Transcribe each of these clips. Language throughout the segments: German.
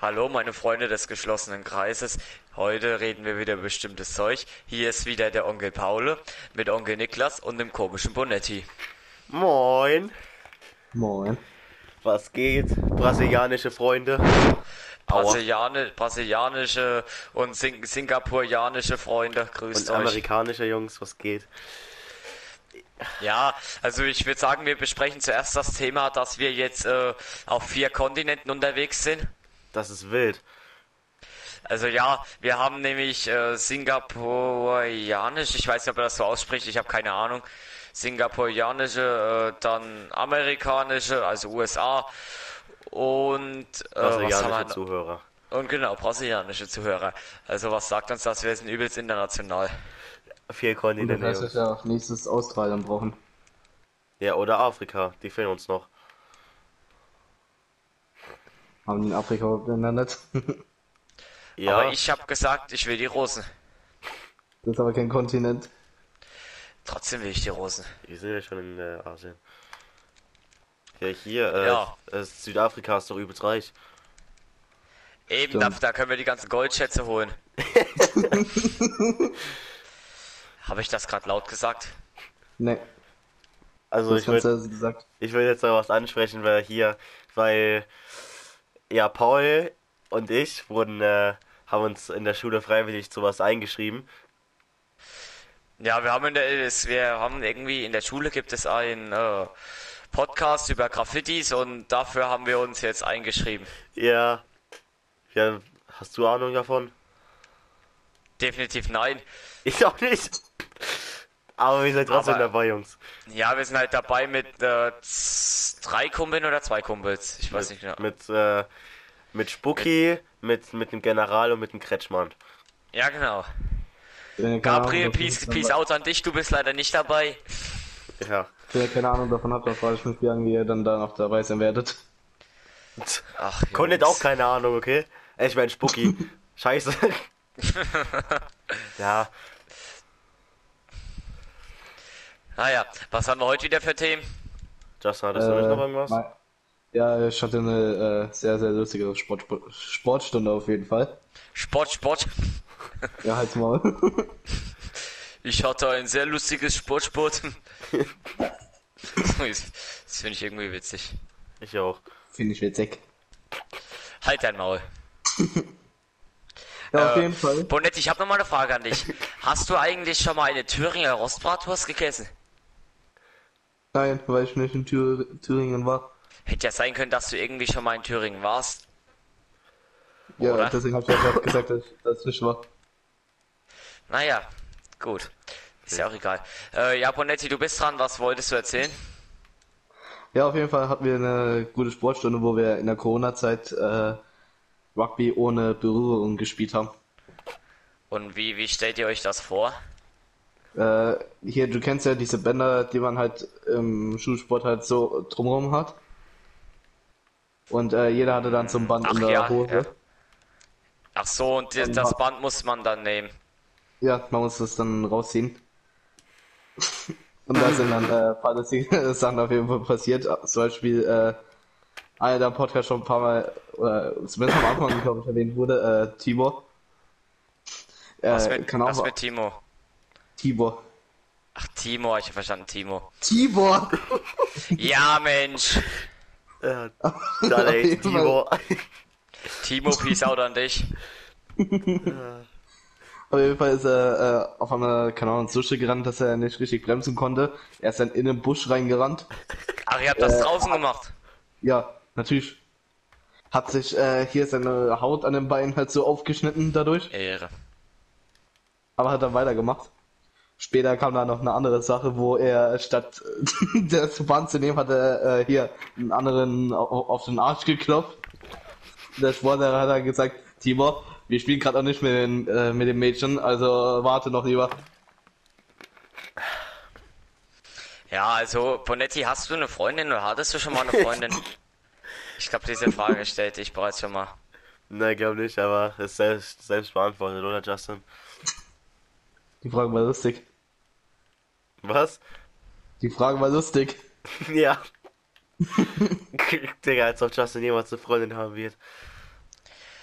Hallo, meine Freunde des geschlossenen Kreises. Heute reden wir wieder über bestimmtes Zeug. Hier ist wieder der Onkel Paul mit Onkel Niklas und dem komischen Bonetti. Moin. Moin. Was geht? Brasilianische Freunde. Brasiliane, brasilianische und Sing singapurianische Freunde, grüßt Und euch. amerikanische Jungs, was geht? Ja, also ich würde sagen, wir besprechen zuerst das Thema, dass wir jetzt äh, auf vier Kontinenten unterwegs sind. Das ist wild. Also ja, wir haben nämlich äh, Singapurianisch, ich weiß nicht, ob er das so ausspricht, ich habe keine Ahnung. Singapurianische, äh, dann amerikanische, also USA und äh, was haben Brasilianische? Zuhörer. Und genau, brasilianische Zuhörer. Also was sagt uns das? Wir sind übelst international. Vier Und das Kontinente. heißt, wir auch nächstes Australien brauchen. Ja, oder Afrika. Die fehlen uns noch. Haben die in Afrika nicht? Ja, Aber ich habe gesagt, ich will die Rosen. Das ist aber kein Kontinent. Trotzdem will ich die Rosen. wir sind ja schon in äh, Asien. Ja, hier, äh, Ja. äh, Südafrika ist doch übelst reich. Eben, da, da können wir die ganzen Goldschätze holen. Habe ich das gerade laut gesagt? Ne, Also das ich würde gesagt. ich will jetzt noch was ansprechen, weil hier, weil ja Paul und ich wurden äh, haben uns in der Schule freiwillig zu was eingeschrieben. Ja, wir haben in der, wir haben irgendwie in der Schule gibt es einen äh, Podcast über Graffitis und dafür haben wir uns jetzt eingeschrieben. Ja. Ja, hast du Ahnung davon? Definitiv nein. Ich auch nicht. Aber wir sind trotzdem Aber- dabei, Jungs. Ja, wir sind halt dabei mit äh, drei Kumpeln oder zwei Kumpels. Ich weiß nicht genau. Mit, äh, mit Spucki, mit, mit dem General und mit dem Kretschmann. Ja, genau. Keine Gabriel, peace, peace out an dich. Du bist leider nicht dabei. Ja. Wenn ihr keine Ahnung davon habt, dann frage ich mich, wie lange ihr dann da noch dabei sein werdet. Ach, Connet Jungs. auch keine Ahnung, okay? Äh, Ich mein Spucki. Scheiße. ja, Naja, was haben wir heute wieder für Themen? Justin, hattest du nicht noch Äh, irgendwas? mein- Ja, ich hatte eine äh, sehr, sehr lustige Sport, Sport, Sportstunde auf jeden Fall. Sport, Sport. Ja, halt's mal. Ich hatte ein sehr lustiges Sportsport. das finde ich irgendwie witzig. Ich auch. Finde ich witzig. Halt dein Maul. Ja, auf Äh, jeden Fall. Bonetti, ich habe noch mal eine Frage an dich. Hast du eigentlich schon mal eine Thüringer Rostbratwurst gegessen? Nein, weil ich nicht in Thür Thüringen war. Hätte ja sein können, dass du irgendwie schon mal in Thüringen warst. Ja, Oder? deswegen habe ich ja gerade gesagt, dass das nicht war. Naja, gut. Ist ja auch egal. Äh, ja, Bonetti, du bist dran. Was wolltest du erzählen? Ja, auf jeden Fall hatten wir eine gute Sportstunde, wo wir in der Corona-Zeit äh, Rugby ohne Berührung gespielt haben. Und wie, wie stellt ihr euch das vor? Äh, hier, du kennst ja diese Bänder, die man halt im Schulsport halt so drumherum hat. Und äh, jeder hatte dann so ein Band Ach in der ja, Hose. ja. Ach so, und die, das Band muss man dann nehmen. Ja, man muss das dann rausziehen. Und da sind dann äh, ein paar lustige Sachen auf jeden Fall passiert. Zum Beispiel, äh, einer der Podcast schon ein paar Mal, oder zumindest am Anfang, glaube ich, erwähnt wurde, äh, Tibor. Äh, Was mit, kann auch was mit Timo? Tibor. Ach, Timo, ich hab verstanden, Timo. Tibor! Ja, Mensch. Äh, dann ey. Timo. Timo, peace out an dich. Auf jeden Fall ist er äh, auf einmal, keine Ahnung, so schnell gerannt, dass er nicht richtig bremsen konnte. Er ist dann in den Busch reingerannt. Ach, ihr habt das Äh, draußen gemacht. Ja, natürlich. Hat sich äh, hier seine Haut an den Beinen halt so aufgeschnitten dadurch. Ehre. aber hat dann weitergemacht. Später kam da noch eine andere Sache, wo er statt das Band zu nehmen, hat er äh, hier einen anderen au- auf den Arsch geklopft. Der Sportlehrer hat dann gesagt, Timo, wir spielen gerade noch nicht mit, den, äh, mit dem Mädchen, also warte noch lieber. Ja, also, Bonetti, hast du eine Freundin oder hattest du schon mal eine Freundin? Ich glaube, diese Frage stellte ich bereits schon mal. Nein, glaub nicht, aber ist selbst, selbst beantwortet, oder Justin? Die Frage war lustig. Was? Die Frage war lustig. ja. Digga, als ob Justin jemals eine Freundin haben wird.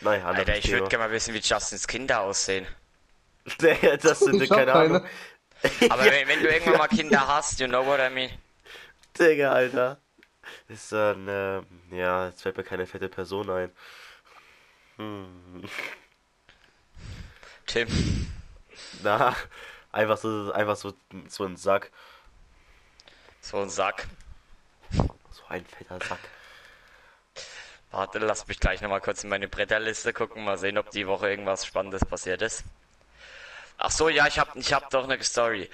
Naja, Alter, ich würde gerne mal wissen, wie Justins Kinder aussehen. das sind Ich keine Ahnung. Aber wenn, wenn du irgendwann mal Kinder hast, you know what I mean. Digga, Alter. Ist dann, äh, ja, jetzt fällt mir keine fette Person ein. Hm. Tim. Na, einfach so, einfach so, so ein Sack. So ein Sack. So ein fetter Sack. Warte, lass mich gleich nochmal kurz in meine Bretterliste gucken, mal sehen, ob die Woche irgendwas Spannendes passiert ist. Ach so, ja, ich hab, ich hab doch eine Story.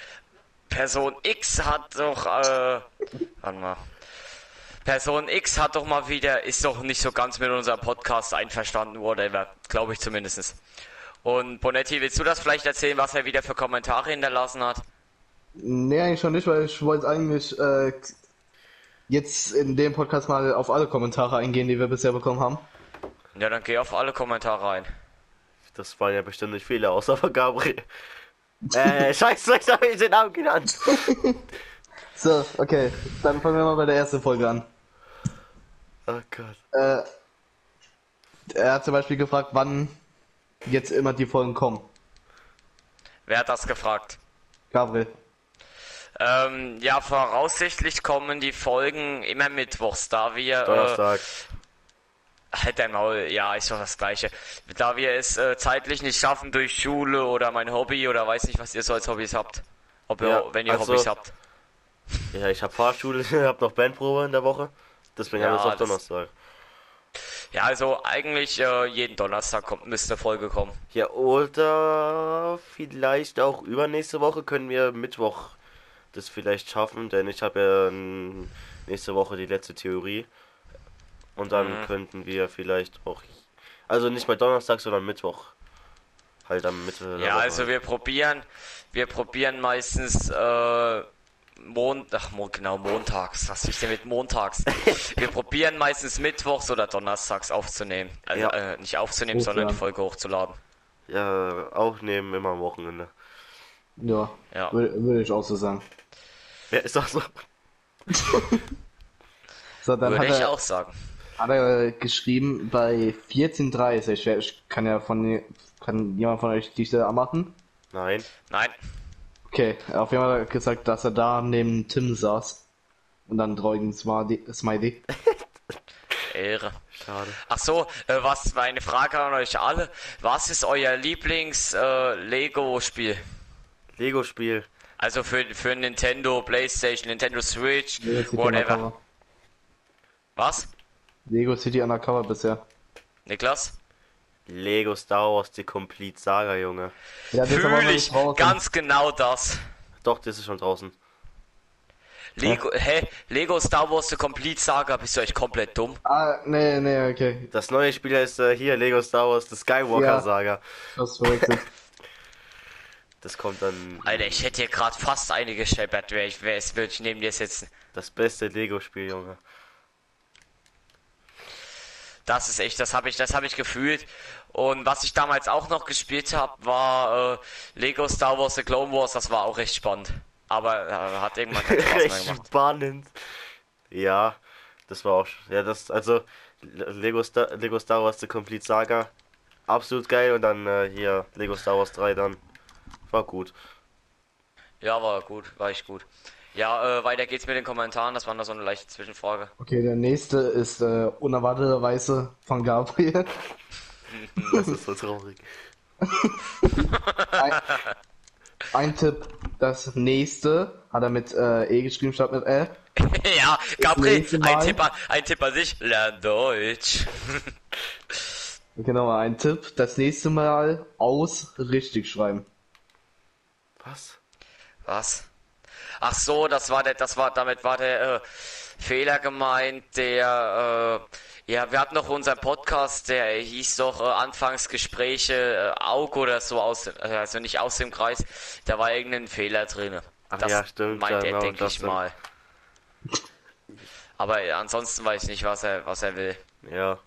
Person X hat doch, äh, warte mal. Person X hat doch mal wieder, ist doch nicht so ganz mit unserem Podcast einverstanden, whatever. Glaube ich zumindest. Und Bonetti, willst du das vielleicht erzählen, was er wieder für Kommentare hinterlassen hat? Nee, eigentlich schon nicht, weil ich wollte eigentlich äh, jetzt in dem Podcast mal auf alle Kommentare eingehen, die wir bisher bekommen haben. Ja, dann geh auf alle Kommentare ein. Das waren ja bestimmt nicht viele, außer von Gabriel. äh, scheiße, ich habe den Namen genannt. So, okay, dann fangen wir mal bei der ersten Folge an. Oh Gott. Äh, er hat zum Beispiel gefragt, wann jetzt immer die Folgen kommen. Wer hat das gefragt? Gabriel. Ähm, ja, voraussichtlich kommen die Folgen immer mittwochs, da wir. Donnerstag. Äh, halt dein Maul, ja, ist doch das gleiche. Da wir es äh, zeitlich nicht schaffen durch Schule oder mein Hobby oder weiß nicht, was ihr so als Hobbys habt. Ob ihr, Ja, wenn ihr also- Hobbys habt. Ja, ich habe Fahrschule, ich habe noch Bandprobe in der Woche. Deswegen Ja, haben wir es auf das- Donnerstag. Ja, also eigentlich äh, jeden Donnerstag kommt, müsste Folge kommen. Ja, oder vielleicht auch übernächste Woche können wir Mittwoch das vielleicht schaffen, denn ich habe ja ähm, nächste Woche die letzte Theorie. Und dann Mhm. könnten wir vielleicht auch, also nicht mal Donnerstag, sondern Mittwoch. Halt am Mitte der Ja, also wir probieren, wir probieren meistens äh, Mond, ach genau montags. Was ist denn mit montags? wir probieren meistens mittwochs oder donnerstags aufzunehmen. Also Ja. äh, nicht aufzunehmen, sondern die Hochladen. Folge hochzuladen. Ja, aufnehmen immer am Wochenende. Ja, Ja. würde würd ich auch so sagen. Ja, ist doch so. So, dann Würde hat ich er, auch sagen. hat er geschrieben bei 14.30 Wer- ich kann ja von kann jemand von euch die Stelle anmachen? Nein. Nein. Okay, auf jeden Fall hat er gesagt, dass er da neben Tim saß. Und dann traurigen Smiley. Smiley. Ehre. Schade. Ach so, äh, was meine Frage an euch alle? Was ist euer Lieblings äh, Lego Spiel? Lego-Spiel. Also für für Nintendo, PlayStation, Nintendo Switch, Lego City whatever. Undercover. Was? Lego City Undercover bisher. Niklas? Lego Star Wars The Complete Saga, Junge. Ja, ist Fühle ich ganz genau das. Doch, das ist schon draußen. Lego, hä? Lego Star Wars The Complete Saga, bist du echt komplett dumm? Ah, nee, nee, okay. Das neue Spiel heißt äh, hier Lego Star Wars The Skywalker Ja. Saga. Das verwechselt. Das kommt dann Alter, ich hätte hier gerade fast eine gescheppert, wer ich, es würde ich neben dir sitzen. das beste Lego-Spiel, Junge. Das ist echt, das habe ich, das habe ich gefühlt. Und was ich damals auch noch gespielt habe, war äh, Lego Star Wars The Clone Wars, das war auch recht spannend. Aber äh, hat irgendwann keinen Spaß mehr Recht gemacht. spannend. Ja, das war auch. Ja, das, also Lego Star, Lego Star Wars The Complete Saga. Absolut geil. Und dann äh, hier Lego Star Wars 3 dann. War gut. Ja, war gut, war echt gut. Ja, äh, weiter geht's mit den Kommentaren, das war noch so eine leichte Zwischenfrage. Okay, der nächste ist äh, unerwarteterweise von Gabriel. Das ist so traurig. Ein, ein Tipp, das nächste hat er mit äh, E geschrieben statt mit L. ja, Gabriel, ein Tipp, an- ein Tipp an sich, lern Deutsch. Genau, ein Tipp, das nächste Mal aus richtig schreiben. Was? Was? Ach so, das war der, das war, damit war der äh, Fehler gemeint, der, äh, ja, wir hatten noch unseren Podcast, der hieß doch äh, Anfangsgespräche äh, Aug oder so aus, äh, also nicht aus dem Kreis, da war irgendein Fehler drin. Ach das ja, stimmt, meint ja, er, genau, denke das ich mal. Aber äh, ansonsten weiß ich nicht, was er, was er will. Ja.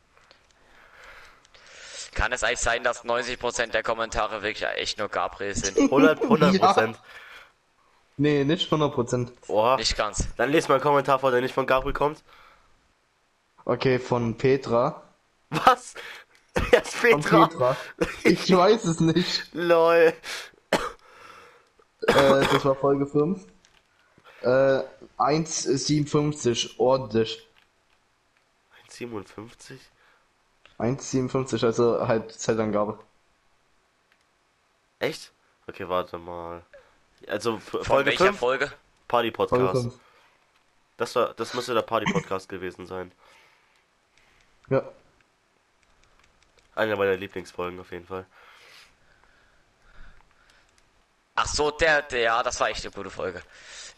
Kann es eigentlich sein, dass 90% der Kommentare wirklich echt nur Gabriel sind? 100, 100 Prozent. Nee, nicht 100%. Oha. Nicht ganz. Dann lest mal einen Kommentar vor, der nicht von Gabriel kommt. Okay, von Petra. Was? Wer ist Von Petra? Petra. Ich weiß es nicht. Lol. Äh, das war Folge 5. Äh, 1,57, ordentlich. 57? 1,57, also halt Zeitangabe. Echt? Okay, warte mal. Also Folge welcher 5? Folge? Party Podcast. 5. Das war das müsste der Party Podcast gewesen sein. Ja. Einer meiner Lieblingsfolgen auf jeden Fall. Ach so, der, der, ja, das war echt eine gute Folge.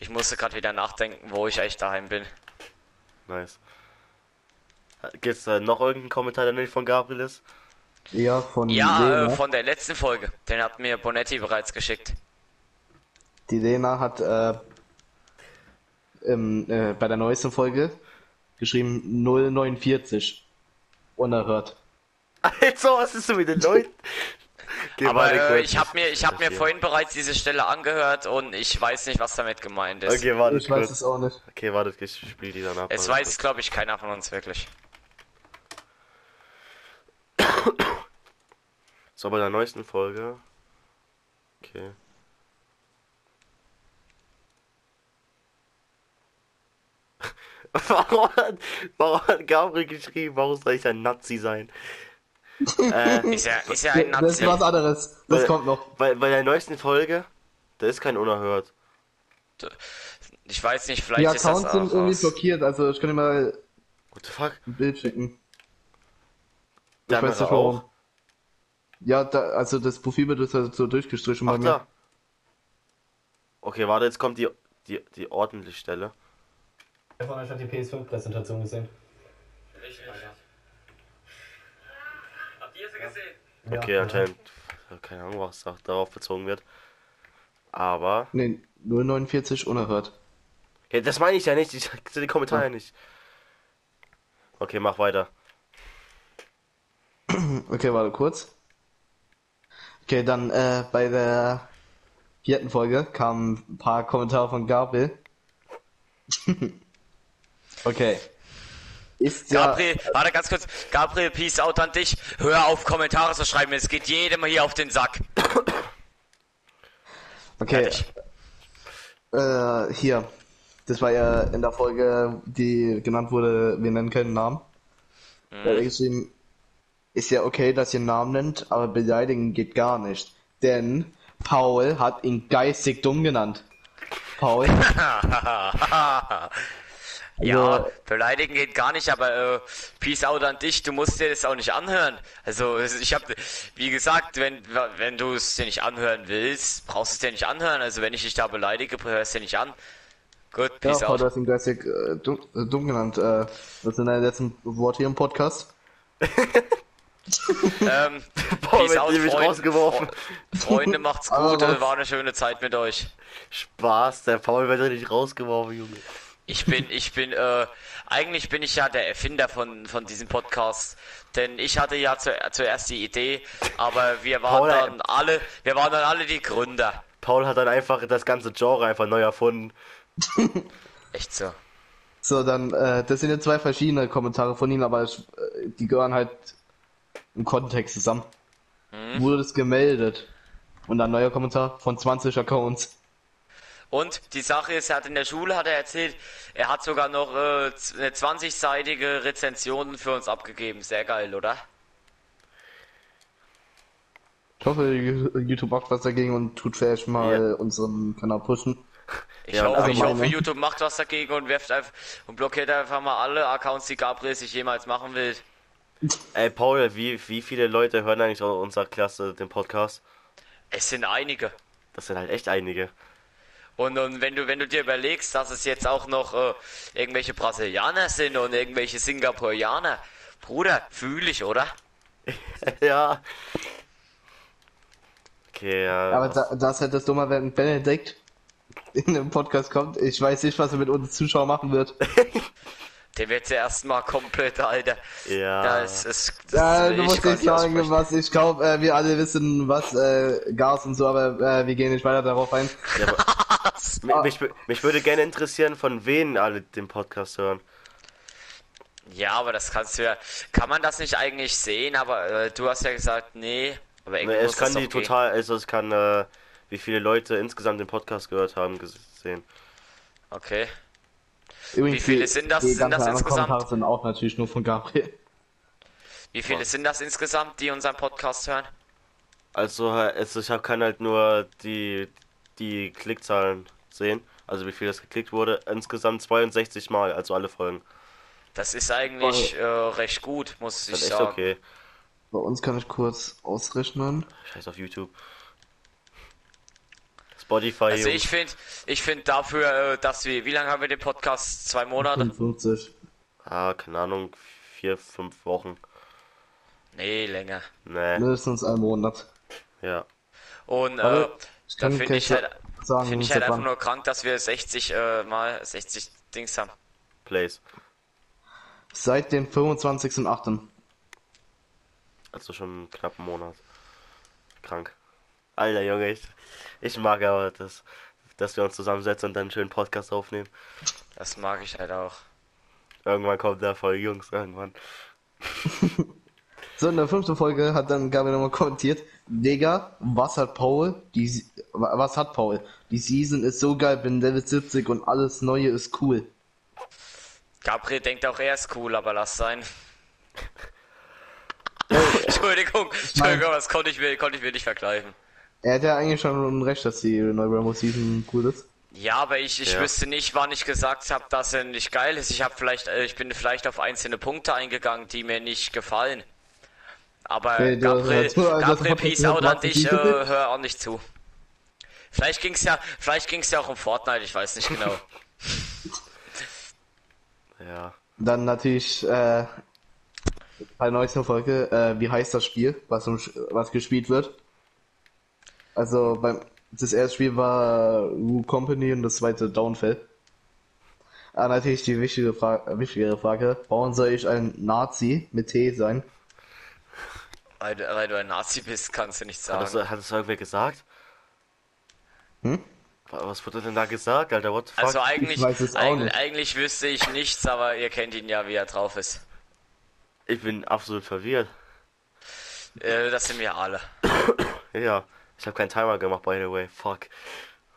Ich musste gerade wieder nachdenken, wo ich eigentlich daheim bin. Nice. Gibt's da noch irgendeinen Kommentar, der nicht von Gabriel ist? Ja, von Ja, äh, von der letzten Folge. Den hat mir Bonetti bereits geschickt. Die Lena hat äh, im, äh, bei der neuesten Folge geschrieben 049. Unerhört. Also, was ist den Leuten? Geh Aber äh, kurz. ich habe mir, ich habe mir vorhin bereits diese Stelle angehört und ich weiß nicht, was damit gemeint ist. Okay, warte Ich weiß es auch nicht. Okay, warte, ich spiele die dann ab. Es weiß, glaube ich, keiner von uns wirklich. So, bei der neuesten Folge. Okay. Warum hat, warum hat Gabriel geschrieben, warum soll ich ein Nazi sein? äh, Ist ja, ist ja ein Das Nazi. ist was anderes. Das Weil- kommt noch. bei, bei der neuesten Folge, da ist kein Unerhört. Ich weiß nicht, Die vielleicht ist das Accounts sind auch irgendwie aus. blockiert, also ich kann dir mal What the fuck? ein Bild schicken. Ich Der weiß nicht warum. Ja, da, also das Profilbild ist halt so durchgestrichen bei Ach mir. da. Okay, warte, jetzt kommt die, die, die ordentliche Stelle. Wer von euch hat die PS5-Präsentation gesehen? Habt ihr sie gesehen? Ja, Okay, ja. anscheinend, keine Ahnung, was da- darauf bezogen wird. Aber, Nee, 049 unerhört. ja, das meine ich ja nicht, ich sehe die Kommentare Ja. nicht. Okay, mach weiter. Okay, warte kurz. Okay, dann äh, bei der vierten Folge kamen ein paar Kommentare von Gabriel. okay. Ist ja. Gabriel, warte ganz kurz. Gabriel, Peace out an dich. Hör auf, Kommentare zu schreiben. Es geht jedem hier auf den Sack. Okay, äh, hier. Das war ja in der Folge, die genannt wurde, wir nennen keinen Namen. Da hat er geschrieben, ist ja okay, dass ihr einen Namen nennt, aber beleidigen geht gar nicht. Denn Paul hat ihn geistig dumm genannt. Paul, ja, Also- beleidigen geht gar nicht, aber äh, Peace out an dich. Du musst dir das auch nicht anhören. Also ich habe, wie gesagt, wenn wenn du es dir nicht anhören willst, brauchst du es dir nicht anhören. Also wenn ich dich da beleidige, hörst du dir nicht an. Gut, ja, Peace Paul, out. du hast ihn geistig äh, dumm, äh, dumm genannt. Äh, das sind deine letzten Worte hier im Podcast. Ähm, Boah, Peace out, die mich Freunde. rausgeworfen. Freunde, macht's gut. Aber- War eine schöne Zeit mit euch. Spaß, der Paul wird doch nicht rausgeworfen, Junge. Ich bin, ich bin, äh, eigentlich bin ich ja der Erfinder von, von diesem Podcast. Denn ich hatte ja zu, zuerst die Idee, aber wir waren Paul, dann alle, wir waren dann alle die Gründer. Paul hat dann einfach das ganze Genre einfach neu erfunden. Echt so. So, dann, äh, das sind jetzt zwei verschiedene Kommentare von Ihnen, aber ich, äh, die gehören halt im Kontext zusammen. Wurde das gemeldet? Und dann neuer Kommentar von 20 Accounts. Und die Sache ist, er hat in der Schule, hat er erzählt, er hat sogar noch äh, eine 20-seitige Rezension für uns abgegeben. Sehr geil, oder? Ich hoffe, YouTube macht was dagegen und tut vielleicht mal unseren Kanal pushen. Ich Ja, hoffe, also ich hoffe, YouTube macht was dagegen und werft einfach und blockiert einfach mal alle Accounts, die Gabriel sich jemals machen will. Ey, Paul, wie, wie viele Leute hören eigentlich aus unserer Klasse den Podcast? Es sind einige. Das sind halt echt einige. Und, und wenn du wenn du dir überlegst, dass es jetzt auch noch äh, irgendwelche Brasilianer sind und irgendwelche Singapurianer, Bruder, fühl ich, oder? ja. Okay, ja. Aber da, das hätte das dummer, wenn Benedikt in den Podcast kommt. Ich weiß nicht, was er mit uns Zuschauern machen wird. Der wird ja erstmal komplett, Alter. ja. Das ist. Das Ja, du musst nicht sagen, aussprechen. was ich glaube. Äh, wir alle wissen, was äh, Gas und so, aber äh, wir gehen nicht weiter darauf ein. ja aber, mich, mich, mich würde gerne interessieren, von wem alle den Podcast hören. Ja, aber das kannst du ja. Kann man das nicht eigentlich sehen? Aber äh, du hast ja gesagt, nee. Aber Ne, irgendwie es kann die gehen. total, also es kann, äh, wie viele Leute insgesamt den Podcast gehört haben, gesehen. Okay. Übrigens, Wie viele die- sind das- Die sind das insgesamt? Kommentare sind auch natürlich nur von Gabriel. Wie viele sind das insgesamt, die unseren Podcast hören? Also, also ich habe kann halt nur die, die Klickzahlen sehen, also wie viel das geklickt wurde. Insgesamt 62 Mal, also alle Folgen. Das ist eigentlich äh, recht gut, muss Das ich ist echt sagen. okay. Bei uns kann ich kurz ausrechnen. Scheiß auf YouTube. Spotify. Also Jungs. ich finde, ich finde dafür, äh, dass wir, wie lange haben wir den Podcast? Zwei Monate? 55. Ah, keine Ahnung, vier, fünf Wochen. Nee, länger. Nee, Mindestens einen Monat. ja. Und äh, da kann finde ich halt, sagen, finde ich halt einfach nur krank, dass wir 60 äh, mal 60 Dings haben. Plays. Seit dem 25.08. Also schon knapp einen Monat. Krank. Alter Junge, ich, ich mag aber das, dass wir uns zusammensetzen und dann einen schönen Podcast aufnehmen. Das mag ich halt auch. Irgendwann kommt der voll Jungs, irgendwann. So, in der fünften Folge hat dann Gabriel nochmal kommentiert, Digga, was hat Paul? Die, Se- was hat Paul? Die Season ist so geil, bin Level 70 und alles Neue ist cool. Gabriel denkt auch, er ist cool, aber lass sein. Entschuldigung, Entschuldigung, das konnte ich mir, konnte ich mir nicht vergleichen. Er hat ja eigentlich schon recht, dass die neue Rambo Season cool ist. Ja, aber ich, ich Ja. wüsste nicht, wann ich gesagt habe, dass er nicht geil ist. Ich habe vielleicht, äh, ich bin vielleicht auf einzelne Punkte eingegangen, die mir nicht gefallen. Aber Nee, Gabriel, also Gabriel, das peace out an dich, äh, hör auch nicht zu. Vielleicht ging's ja, vielleicht ging's ja auch um Fortnite, ich weiß nicht genau. Ja. Dann natürlich, äh, bei der neuesten Folge, äh, wie heißt das Spiel, was, um, was gespielt wird? Also, beim, das erste Spiel war Wu Company und das zweite Downfell. Ah, natürlich die wichtige Frage, wichtigere Frage, warum soll ich ein Nazi mit T sein? Weil, du- weil du ein Nazi bist, kannst du nicht Hat sagen. das, hat das irgendwer gesagt? Hm? Wa- Was wurde denn da gesagt, Alter? What the fuck? Also eigentlich, nicht. eigentlich wüsste ich nichts, aber ihr kennt ihn ja, wie er drauf ist. ich bin absolut verwirrt. Äh, das sind wir alle. Ja, ich habe keinen Timer gemacht, by the way. Fuck.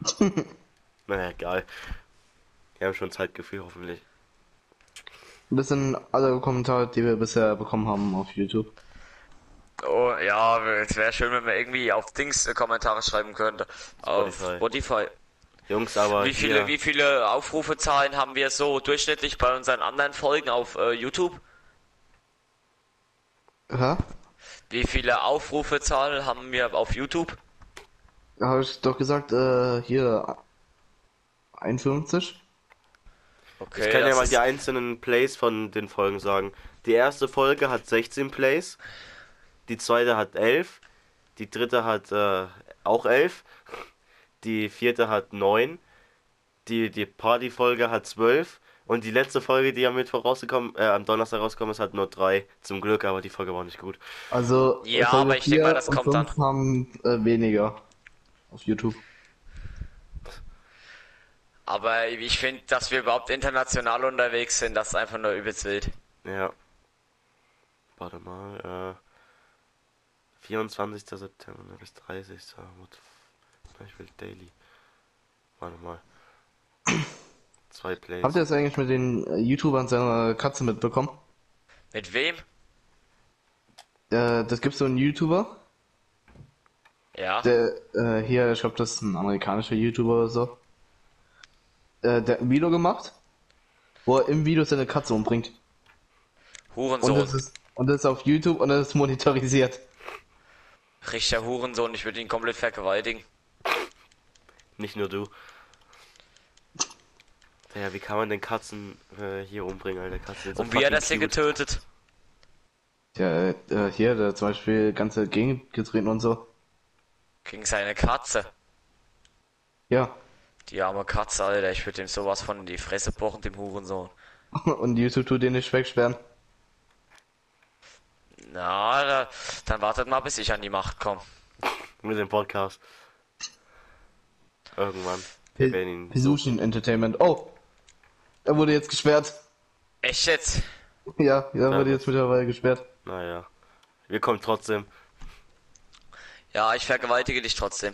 naja, egal. Wir haben schon Zeitgefühl, hoffentlich. Das sind alle Kommentare, die wir bisher bekommen haben auf YouTube. Oh, ja, es wäre schön, wenn wir irgendwie auf Dings äh, Kommentare schreiben könnten. Auf Spotify. Jungs, aber Wie viele, hier, wie viele Aufrufezahlen haben wir so durchschnittlich bei unseren anderen Folgen auf äh, YouTube? Hä? Wie viele Aufrufezahlen haben wir auf YouTube? Da habe ich doch gesagt, äh, hier 51. Okay, ich kann ja mal die einzelnen Plays von den Folgen sagen. Die erste Folge hat 16 Plays, die zweite hat 11, die dritte hat äh, auch 11, die vierte hat 9, die, die Party-Folge hat 12 und die letzte Folge, die am Mittwoch rausgekommen, äh, am Donnerstag rausgekommen ist, hat nur 3. Zum Glück, aber die Folge war nicht gut. Also, Ja, Folge aber ich denk mal, das kommt dann. haben äh, weniger auf YouTube. Aber ich finde, dass wir überhaupt international unterwegs sind, das ist einfach nur übelst wild. Ja. Warte mal, äh. 24. September bis 30. What Ich will Daily. Warte mal. Zwei Plays. Habt ihr das eigentlich mit den äh, YouTubern seiner Katze mitbekommen? Mit wem? Äh, das gibt so einen YouTuber, Ja. der äh, hier, ich glaube, das ist ein amerikanischer YouTuber oder so. Äh, der hat ein Video gemacht, wo er im Video seine Katze umbringt. Und Hurensohn. das ist und das ist auf YouTube und das ist monetarisiert. Richtiger Hurensohn, ich würde ihn komplett vergewaltigen. Nicht nur du. Ja, wie kann man denn Katzen äh, hier umbringen, Alter? Katzen sind so Und wie hat er sie cute. getötet? Ja, äh, hier, der zum Beispiel ganze Gegend getreten und so. Gegen seine Katze. Ja. Die arme Katze, Alter. Ich würde ihm sowas von in die Fresse bohren, dem Hurensohn. Und YouTube tut den nicht wegsperren. Na, da, dann wartet mal, bis ich an die Macht komme. Mit dem Podcast. Irgendwann. Wir werden ihn. Pesuchin Entertainment. Oh! Er wurde jetzt gesperrt. Echt jetzt? Ja, ja, wurde jetzt mittlerweile gesperrt. Naja. Wir kommen trotzdem. Ja, ich vergewaltige dich trotzdem.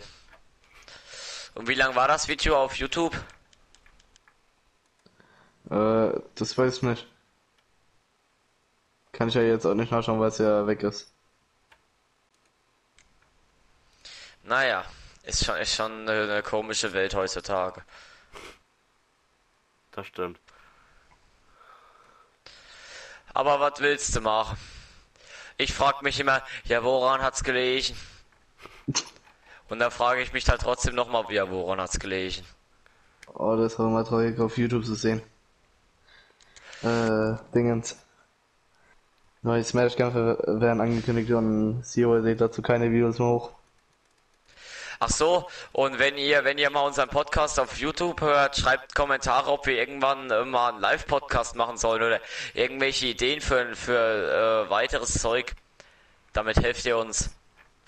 Und wie lang war das Video auf YouTube? Äh, das weiß ich nicht. Kann ich ja jetzt auch nicht nachschauen, weil es ja weg ist. Naja, ist schon, ist schon eine, eine komische Welt heutzutage. Das stimmt. Aber was willst du machen? Ich frag mich immer, ja, woran hat's gelegen? Und da frage ich mich halt trotzdem nochmal, ja, woran hat's gelegen? Oh, das war mal traurig auf YouTube zu sehen. Äh, Dingens. Neue Smash-Kämpfe werden angekündigt und CEO lädt dazu keine Videos mehr hoch. Ach so, und wenn ihr, wenn ihr mal unseren Podcast auf YouTube hört, schreibt Kommentare, ob wir irgendwann äh, mal einen Live-Podcast machen sollen oder irgendwelche Ideen für, für äh, weiteres Zeug. Damit helft ihr uns,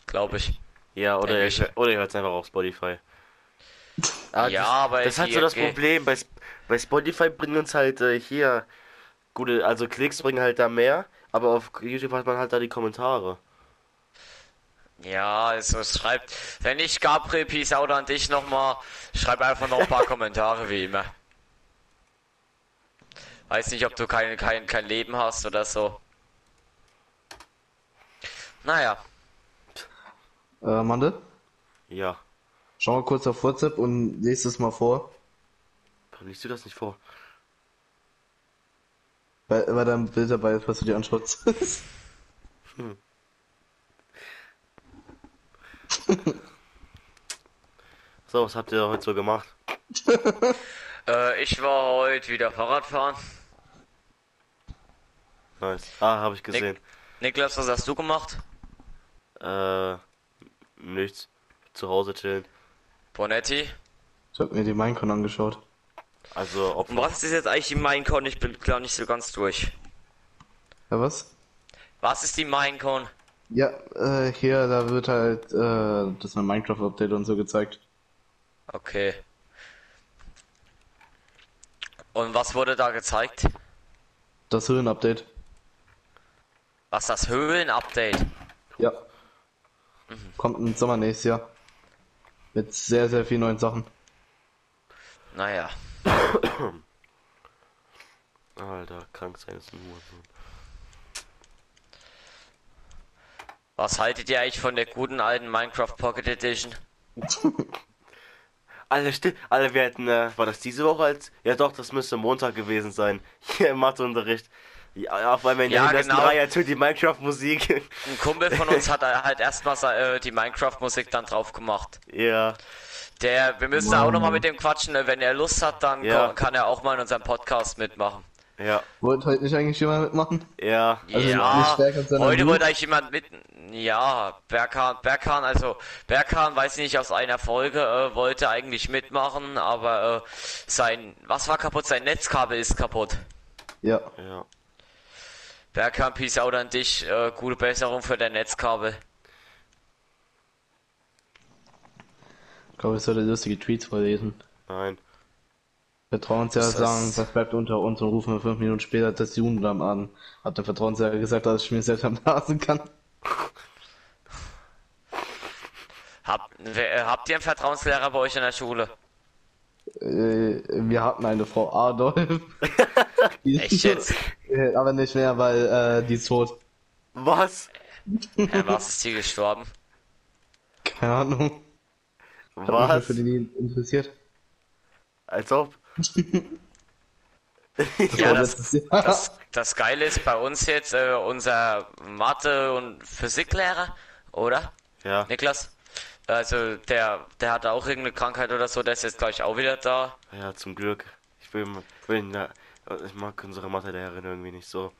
glaube ich. Ja, oder, Denke ihr, oder ihr hört einfach auf Spotify. Ah, Ja, das, aber Das hat so hier das Problem. Bei, bei Spotify bringen uns halt äh, hier gute, also Klicks bringen halt da mehr, aber auf YouTube hat man halt da die Kommentare. Ja, also schreibt, wenn ich Gabriel Peace out an dich nochmal, schreib einfach noch ein paar Kommentare wie immer. Weiß nicht, ob du kein, kein, kein Leben hast oder so. Naja, Äh, Mande, Ja. schau mal kurz auf WhatsApp und lest es mal vor. Warum liest du das nicht vor? Weil, weil da ein Bild dabei ist, was du dir anschaust. So, was habt ihr heute so gemacht? äh, ich war heute wieder Fahrradfahren. Nice. Ah, habe ich gesehen. Niklas, was hast du gemacht? Äh, nichts. Zu Hause chillen. Bonetti? ich hab mir die Minecon angeschaut. Also, ob Und was ist jetzt eigentlich die Minecon? Ich bin klar nicht so ganz durch. Ja, was? Was ist die Minecon? Ja, äh, hier, da wird halt, äh, das ein Minecraft-Update und so gezeigt. Okay. Und was wurde da gezeigt? Das Höhen-Update. Was das Höhlen-Update? Ja. Kommt im Sommer nächstes Jahr. Mit sehr, sehr vielen neuen Sachen. Naja. Alter, krank sein ist nur. Was haltet ihr eigentlich von der guten alten Minecraft Pocket Edition? Alle still, alle wir hätten, äh, war das diese Woche als? Ja doch, das müsste Montag gewesen sein. Hier im Matheunterricht. Ja, auf einmal in der Ja, hintersten genau. Reihe tut die Minecraft-Musik. Ein Kumpel von uns hat halt erstmal äh, die Minecraft-Musik dann drauf gemacht. ja, Der, wir müssen auch nochmal mit dem quatschen, ne? wenn er Lust hat, dann Ja. ko- kann er auch mal in unserem Podcast mitmachen. ja, Wollt heute nicht eigentlich jemand mitmachen? ja. Also ja, heute wollte eigentlich jemand mit, ja, Berkan, Berkan, also Berkan, weiß nicht, aus einer Folge äh, wollte eigentlich mitmachen, aber äh, sein, was war kaputt? Sein Netzkabel ist kaputt. Ja. Ja. Berkan, Peace out an dich, äh, gute Besserung für dein Netzkabel. Ich glaube, ich sollte lustige Tweets vorlesen. Nein. Heißt- sagen, das bleibt unter uns und rufen wir fünf Minuten später das Judendamm an. Hat der Vertrauensherr gesagt, dass ich mir selbst am Blasen kann. Hab, wer, äh, habt ihr einen Vertrauenslehrer bei euch in der Schule? Äh, wir hatten eine Frau Adolf. Echt jetzt? Äh, Aber nicht mehr, weil äh, die ist tot. Was? Äh, was ist die gestorben? Keine Ahnung. Hat Was? für die interessiert. Als ob. Ja, das, das, das Geile ist bei uns jetzt äh, unser Mathe- und Physiklehrer, oder? Ja. Niklas? Also der, der hat auch irgendeine Krankheit oder so, der ist jetzt gleich auch wieder da. Ja, zum Glück. Ich will, will na, ich mag unsere Mathelehrerin irgendwie nicht so.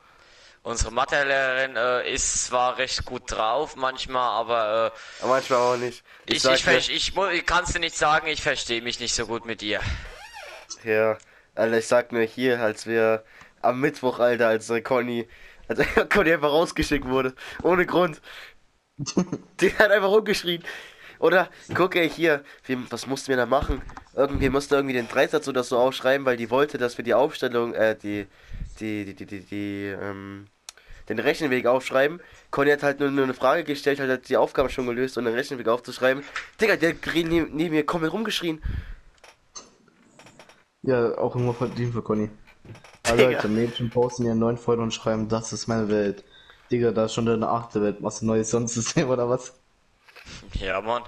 Unsere Mathelehrerin äh, ist zwar recht gut drauf manchmal, aber äh, manchmal auch nicht. ich, ich, ich, dir- ich, ich, ich kann's dir nicht sagen, ich verstehe mich nicht so gut mit ihr. Ja, Alter, ich sag mir hier, als wir am Mittwoch, Alter, als äh, Conny, als Conny einfach rausgeschickt wurde, ohne Grund. Die hat einfach rumgeschrien. Oder, guck ey, hier, wie, was mussten wir da machen? irgendwie musste irgendwie den Dreisatz oder so aufschreiben, weil die wollte, dass wir die Aufstellung, äh, die, die, die, die, die, die ähm, den Rechenweg aufschreiben. Conny hat halt nur, nur eine Frage gestellt, hat halt die Aufgabe schon gelöst und den Rechenweg aufzuschreiben. Digga, der hat neben, neben mir komplett rumgeschrien. Ja, auch immer verdient für Conny. Alle. Leute, Mädchen posten ihren neuen Freund und schreiben, das ist meine Welt. Digga, da ist schon deine achte Welt. Machst du ein neues Sonnensystem oder was? Ja, Mann.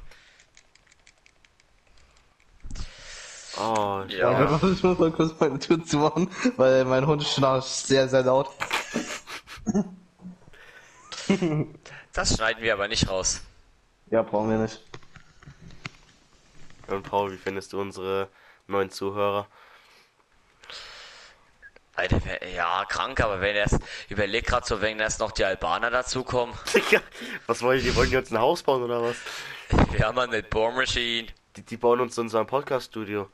Oh, Ja. Ich muss mal kurz meine Tür zu machen, weil mein Hund schnarcht sehr, sehr laut. Das schneiden wir aber nicht raus. Ja, brauchen wir nicht. Und Paul, wie findest du unsere neuen Zuhörer? Alter, ja, krank, aber wenn erst, überleg grad so, wenn erst noch die Albaner dazukommen. Digga, was wollen die? Die wollen jetzt ein Haus bauen oder was? Wir haben eine Bohrmaschine. Die, die bauen uns ein Podcast-Studio.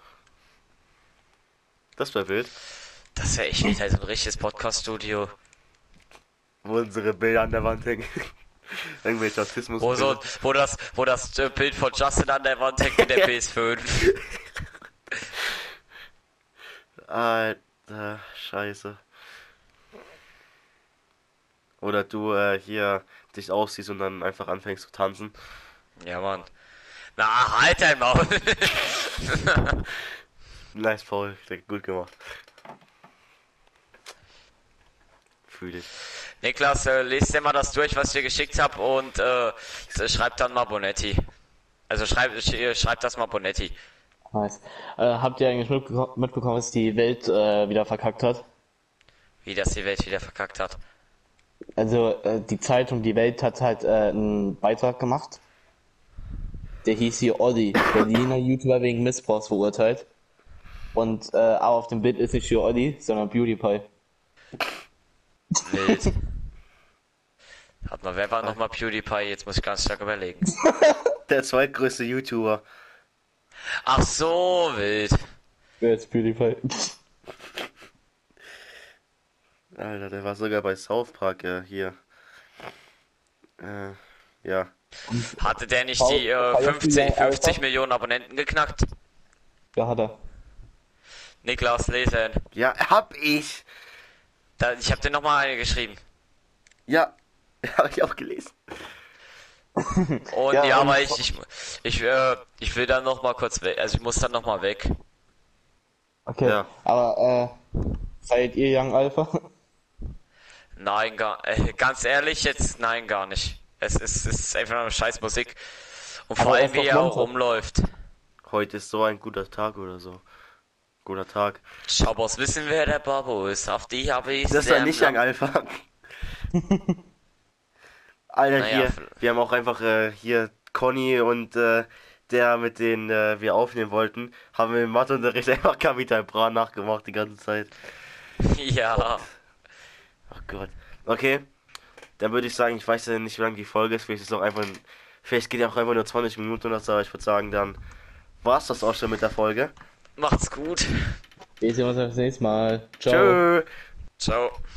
Das wäre wild. Das wäre echt wieder so ein richtiges Podcast-Studio. Wo unsere Bilder an der Wand hängen. Irgendwelche Autismus. Wo, so, wo das, wo das äh, Bild von Justin an der Wand hängt mit der PS5. Alter, scheiße. Oder du äh, hier dich ausziehst und dann einfach anfängst zu tanzen. Ja, Mann. Na, halt dein Maul. Nice, Paul. Gut gemacht. Fühl dich. Niklas, äh, lest dir mal das durch, was ich dir geschickt habe und äh, schreib dann mal Bonetti. Also schreib, sch- schreib das mal Bonetti. Nice. Äh, habt ihr eigentlich mitbeko mitbekommen, dass die Welt äh, wieder verkackt hat? Wie das die Welt wieder verkackt hat. Also äh, die Zeitung Die Welt hat halt äh, einen Beitrag gemacht. Der hieß hier Olli, Berliner YouTuber wegen Missbrauchs verurteilt. Und äh, aber auf dem Bild ist nicht hier Olli, sondern PewDiePie. Wild. Hat mal, wer war nochmal PewDiePie? Jetzt muss ich ganz stark überlegen. Der zweitgrößte YouTuber. Ach so, wild. Wer ist PewDiePie? Alter, der war sogar bei South Park äh, hier. Äh, ja. Hatte der nicht die äh, Paul- 50, Paul- 50 Millionen Abonnenten geknackt? Ja, hat er. Niklas, lesen. Ja, hab ich. Da, ich habe dir nochmal eine geschrieben. Ja, hab ich auch gelesen. Und Ja, ja, und- aber ich, ich, ich, äh, ich will dann noch mal kurz weg. Also ich muss dann noch mal weg. Okay. Ja. Aber äh, seid ihr Young Alpha? Nein, gar, äh, ganz ehrlich jetzt, nein, gar nicht. Es ist, es ist einfach nur scheiß Musik. Und vor Aber allem, wie er auch rumläuft. Heute ist so ein guter Tag oder so. Guter Tag. Schau, was wissen, wer der Babo ist. Auf die habe ich Das war nicht Young Alpha. Alter, Naja, hier, wir haben auch einfach äh, hier Conny und äh, der, mit denen äh, wir aufnehmen wollten, haben wir im Matheunterricht einfach Kapital Bra nachgemacht die ganze Zeit. Ja, Ach Gott. Okay, dann würde ich sagen, ich weiß ja nicht, wie lange die Folge ist. Vielleicht ist es auch einfach, ein- vielleicht geht ja auch einfach nur 20 Minuten oder so, aber ich würde sagen, dann war's das auch schon mit der Folge. Macht's gut. Wir sehen uns das nächste Mal. Ciao. Tschö. Ciao.